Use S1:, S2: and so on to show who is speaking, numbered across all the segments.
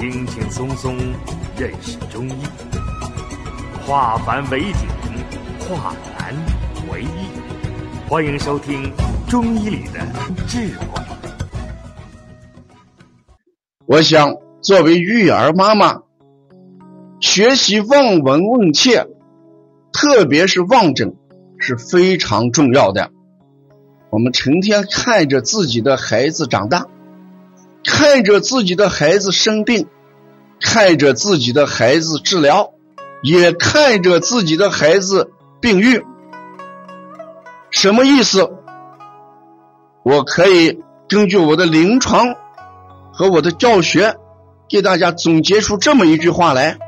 S1: 轻轻松松认识中医，化繁为简，化难为易。欢迎收听《中医里的智慧》。
S2: 我想，作为育儿妈妈，学习望闻问切，特别是望诊，是非常重要的。我们成天看着自己的孩子长大。看着自己的孩子生病，看着自己的孩子治疗，也看着自己的孩子病愈，什么意思？我可以根据我的临床和我的教学，给大家总结出这么一句话来：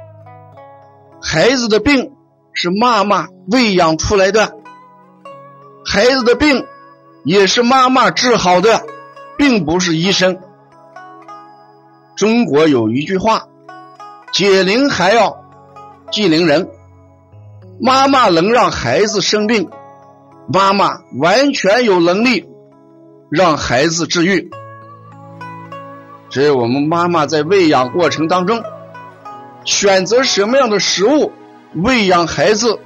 S2: 孩子的病是妈妈喂养出来的，孩子的病也是妈妈治好的，并不是医生。中国有一句话：“解铃还要系铃人。”妈妈能让孩子生病，妈妈完全有能力让孩子治愈。所以我们妈妈在喂养过程当中，选择什么样的食物喂养孩子，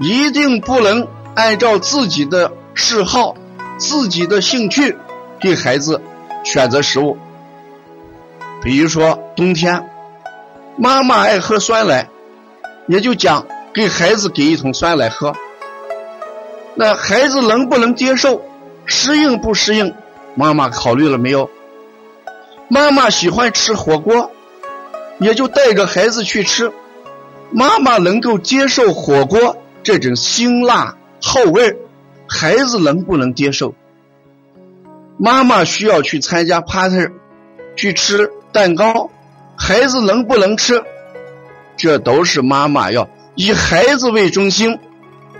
S2: 一定不能按照自己的嗜好、自己的兴趣给孩子选择食物。比如说冬天，妈妈爱喝酸奶，也就讲给孩子给一桶酸奶喝。那孩子能不能接受，适应不适应？妈妈考虑了没有？妈妈喜欢吃火锅，也就带着孩子去吃。妈妈能够接受火锅这种辛辣厚味，孩子能不能接受？妈妈需要去参加 party，去吃。蛋糕，孩子能不能吃？这都是妈妈要以孩子为中心，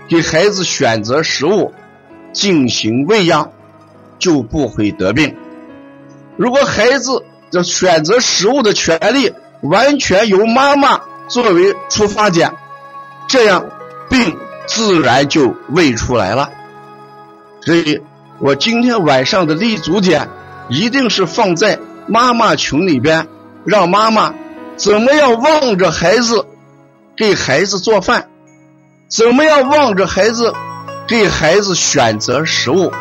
S2: 给孩子选择食物，进行喂养，就不会得病。如果孩子的选择食物的权利完全由妈妈作为出发点，这样病自然就喂出来了。所以我今天晚上的立足点一定是放在。妈妈群里边，让妈妈怎么样望着孩子给孩子做饭，怎么样望着孩子给孩子选择食物，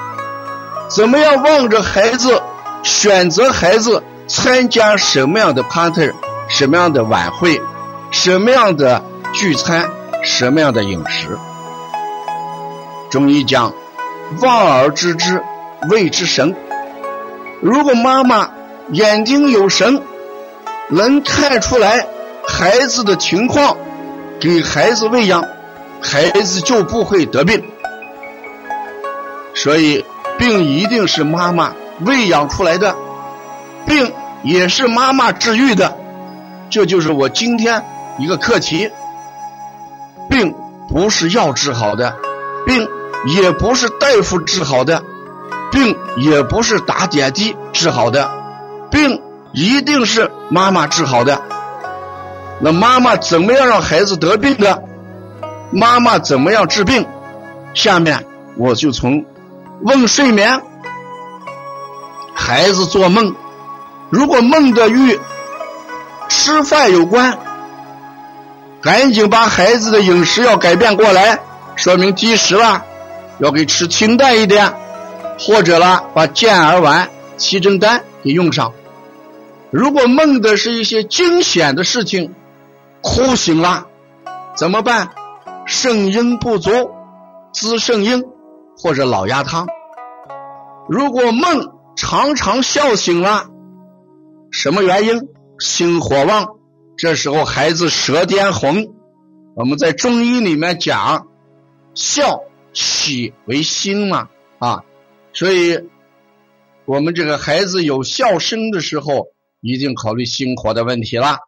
S2: 怎么样望着孩子选择孩子参加什么样的 party，什么样的晚会，什么样的聚餐，什么样的饮食。中医讲，望而知之谓之神。如果妈妈。眼睛有神，能看出来孩子的情况，给孩子喂养，孩子就不会得病。所以，病一定是妈妈喂养出来的，病也是妈妈治愈的。这就是我今天一个课题：病不是药治好的，病也不是大夫治好的，病也不是打点滴治好的。病一定是妈妈治好的，那妈妈怎么样让孩子得病的？妈妈怎么样治病？下面我就从问睡眠，孩子做梦，如果梦的与吃饭有关，赶紧把孩子的饮食要改变过来，说明积食了，要给吃清淡一点，或者啦，把健儿丸、七珍丹。给用上。如果梦的是一些惊险的事情，哭醒了，怎么办？肾阴不足，滋肾阴或者老鸭汤。如果梦常常笑醒了，什么原因？心火旺，这时候孩子舌尖红。我们在中医里面讲，笑喜为心嘛啊，所以。我们这个孩子有笑声的时候，一定考虑星火的问题了。